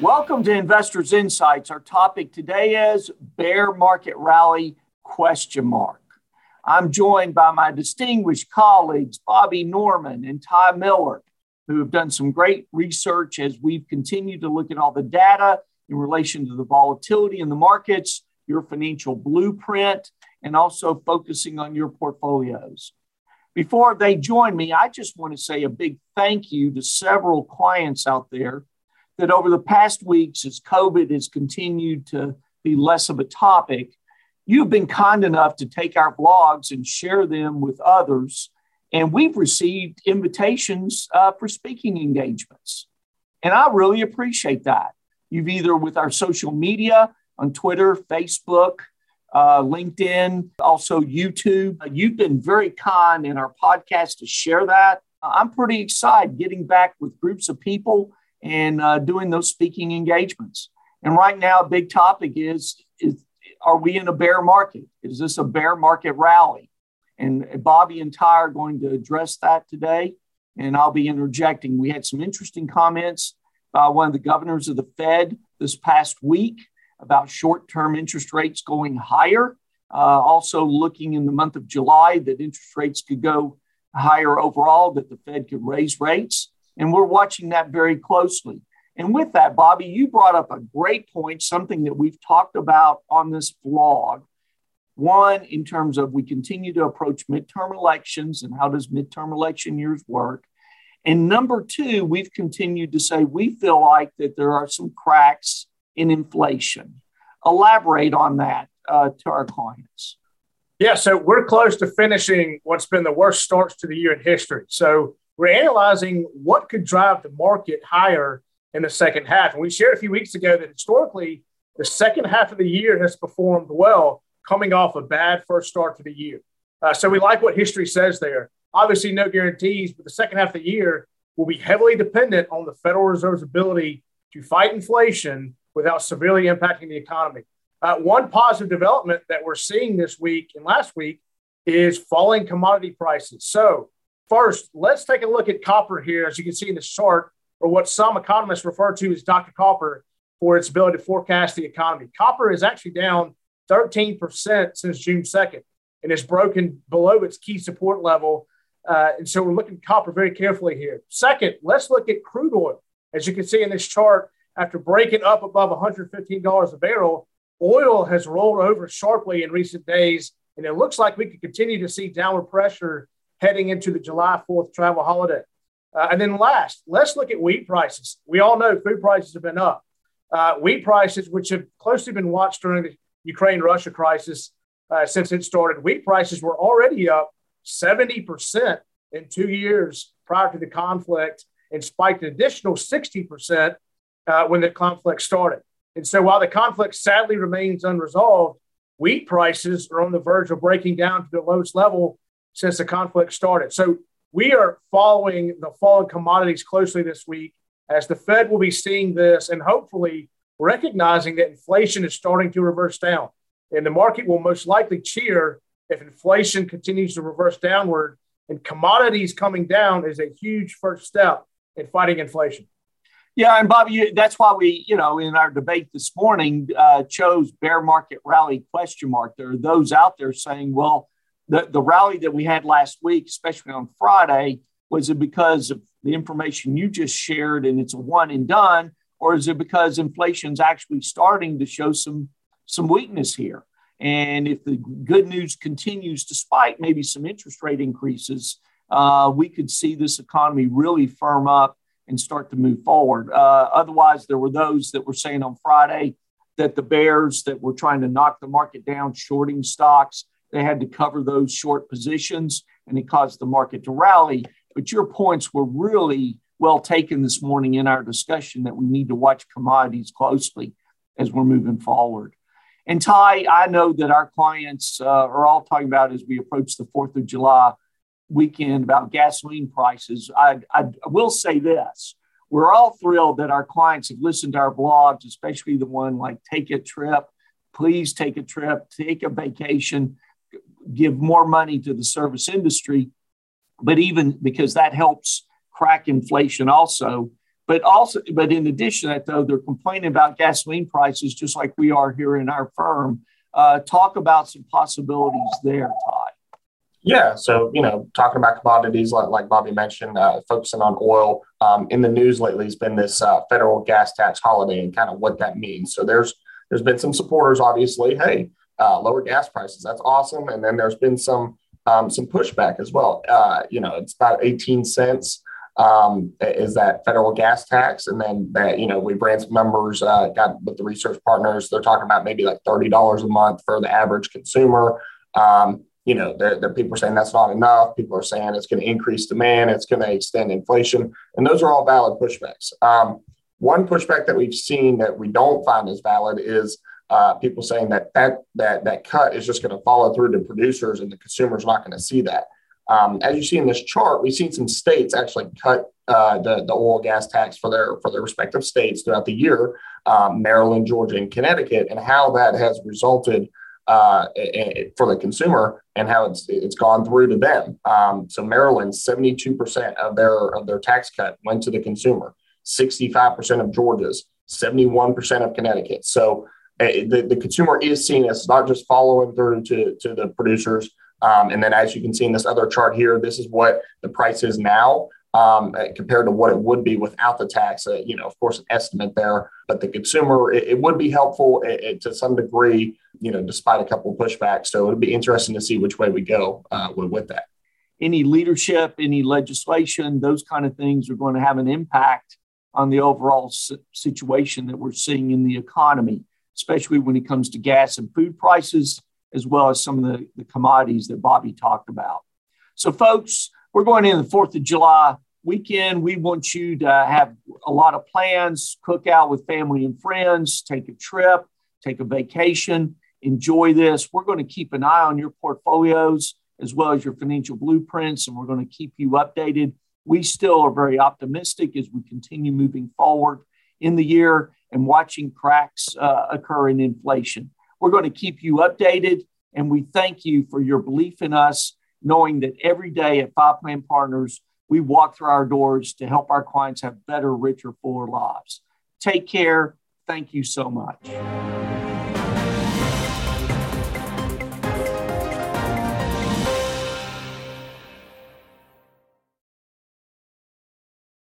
Welcome to Investors Insights. Our topic today is bear market rally question mark. I'm joined by my distinguished colleagues Bobby Norman and Ty Miller, who have done some great research as we've continued to look at all the data in relation to the volatility in the markets, your financial blueprint, and also focusing on your portfolios. Before they join me, I just want to say a big thank you to several clients out there that over the past weeks, as COVID has continued to be less of a topic, you've been kind enough to take our blogs and share them with others. And we've received invitations uh, for speaking engagements. And I really appreciate that. You've either with our social media on Twitter, Facebook, uh, LinkedIn, also YouTube. You've been very kind in our podcast to share that. I'm pretty excited getting back with groups of people and uh, doing those speaking engagements. And right now, a big topic is, is are we in a bear market? Is this a bear market rally? And Bobby and Ty are going to address that today. And I'll be interjecting. We had some interesting comments by one of the governors of the Fed this past week about short term interest rates going higher. Uh, also, looking in the month of July that interest rates could go higher overall, that the Fed could raise rates. And we're watching that very closely. And with that, Bobby, you brought up a great point, something that we've talked about on this vlog. One, in terms of we continue to approach midterm elections and how does midterm election years work? And number two, we've continued to say we feel like that there are some cracks in inflation. Elaborate on that uh, to our clients. Yeah, so we're close to finishing what's been the worst starts to the year in history. So we're analyzing what could drive the market higher in the second half. And we shared a few weeks ago that historically, the second half of the year has performed well, coming off a bad first start to the year. Uh, so we like what history says there. Obviously, no guarantees, but the second half of the year will be heavily dependent on the Federal Reserve's ability to fight inflation without severely impacting the economy. Uh, one positive development that we're seeing this week and last week is falling commodity prices. So First, let's take a look at copper here, as you can see in the chart, or what some economists refer to as Dr. Copper for its ability to forecast the economy. Copper is actually down 13% since June 2nd and is broken below its key support level. Uh, and so we're looking at copper very carefully here. Second, let's look at crude oil. As you can see in this chart, after breaking up above $115 a barrel, oil has rolled over sharply in recent days. And it looks like we could continue to see downward pressure heading into the July 4th travel holiday. Uh, and then last, let's look at wheat prices. We all know food prices have been up. Uh, wheat prices, which have closely been watched during the Ukraine Russia crisis uh, since it started, wheat prices were already up 70% in two years prior to the conflict and spiked an additional 60% uh, when the conflict started. And so while the conflict sadly remains unresolved, wheat prices are on the verge of breaking down to the lowest level since the conflict started. So we are following the fall in commodities closely this week as the Fed will be seeing this and hopefully recognizing that inflation is starting to reverse down. And the market will most likely cheer if inflation continues to reverse downward. And commodities coming down is a huge first step in fighting inflation. Yeah, and Bobby, that's why we, you know, in our debate this morning, uh, chose bear market rally question mark. There are those out there saying, well, the, the rally that we had last week, especially on Friday, was it because of the information you just shared and it's a one and done, or is it because inflation's actually starting to show some some weakness here? And if the good news continues, despite maybe some interest rate increases, uh, we could see this economy really firm up and start to move forward. Uh, otherwise, there were those that were saying on Friday that the bears that were trying to knock the market down, shorting stocks, they had to cover those short positions and it caused the market to rally. But your points were really well taken this morning in our discussion that we need to watch commodities closely as we're moving forward. And Ty, I know that our clients uh, are all talking about as we approach the 4th of July weekend about gasoline prices. I, I will say this we're all thrilled that our clients have listened to our blogs, especially the one like Take a Trip. Please take a trip, take a vacation give more money to the service industry, but even because that helps crack inflation also. But also, but in addition to that, though, they're complaining about gasoline prices just like we are here in our firm. Uh, talk about some possibilities there, Todd. Yeah, so you know, talking about commodities, like, like Bobby mentioned, uh, focusing on oil. Um, in the news lately has been this uh, federal gas tax holiday and kind of what that means. So there's there's been some supporters, obviously. Hey, uh, lower gas prices, that's awesome. And then there's been some um, some pushback as well. Uh, you know, it's about 18 cents um, is that federal gas tax. And then that, you know, we ran some numbers, uh, got with the research partners, they're talking about maybe like $30 a month for the average consumer. Um, you know, the people are saying that's not enough. People are saying it's going to increase demand, it's going to extend inflation. And those are all valid pushbacks. Um, one pushback that we've seen that we don't find as valid is uh, people saying that that that that cut is just going to follow through to producers and the consumer's not going to see that. Um, as you see in this chart, we've seen some states actually cut uh, the, the oil gas tax for their for their respective states throughout the year, um, Maryland, Georgia, and Connecticut, and how that has resulted uh, for the consumer and how it's it's gone through to them. Um, so Maryland, seventy two percent of their of their tax cut went to the consumer. Sixty five percent of Georgia's, seventy one percent of Connecticut. So the, the consumer is seeing as not just following through to, to the producers, um, and then as you can see in this other chart here, this is what the price is now um, uh, compared to what it would be without the tax. Uh, you know, of course, an estimate there, but the consumer, it, it would be helpful it, uh, it, to some degree, you know, despite a couple of pushbacks. So it'd be interesting to see which way we go uh, with, with that. Any leadership, any legislation, those kind of things are going to have an impact on the overall situation that we're seeing in the economy, especially when it comes to gas and food prices as well as some of the, the commodities that Bobby talked about. So, folks, we're going in the 4th of July weekend. We want you to have a lot of plans, cook out with family and friends, take a trip, take a vacation, enjoy this. We're going to keep an eye on your portfolios as well as your financial blueprints, and we're going to keep you updated. We still are very optimistic as we continue moving forward in the year and watching cracks uh, occur in inflation. We're going to keep you updated, and we thank you for your belief in us, knowing that every day at Five Plan Partners, we walk through our doors to help our clients have better, richer, fuller lives. Take care. Thank you so much.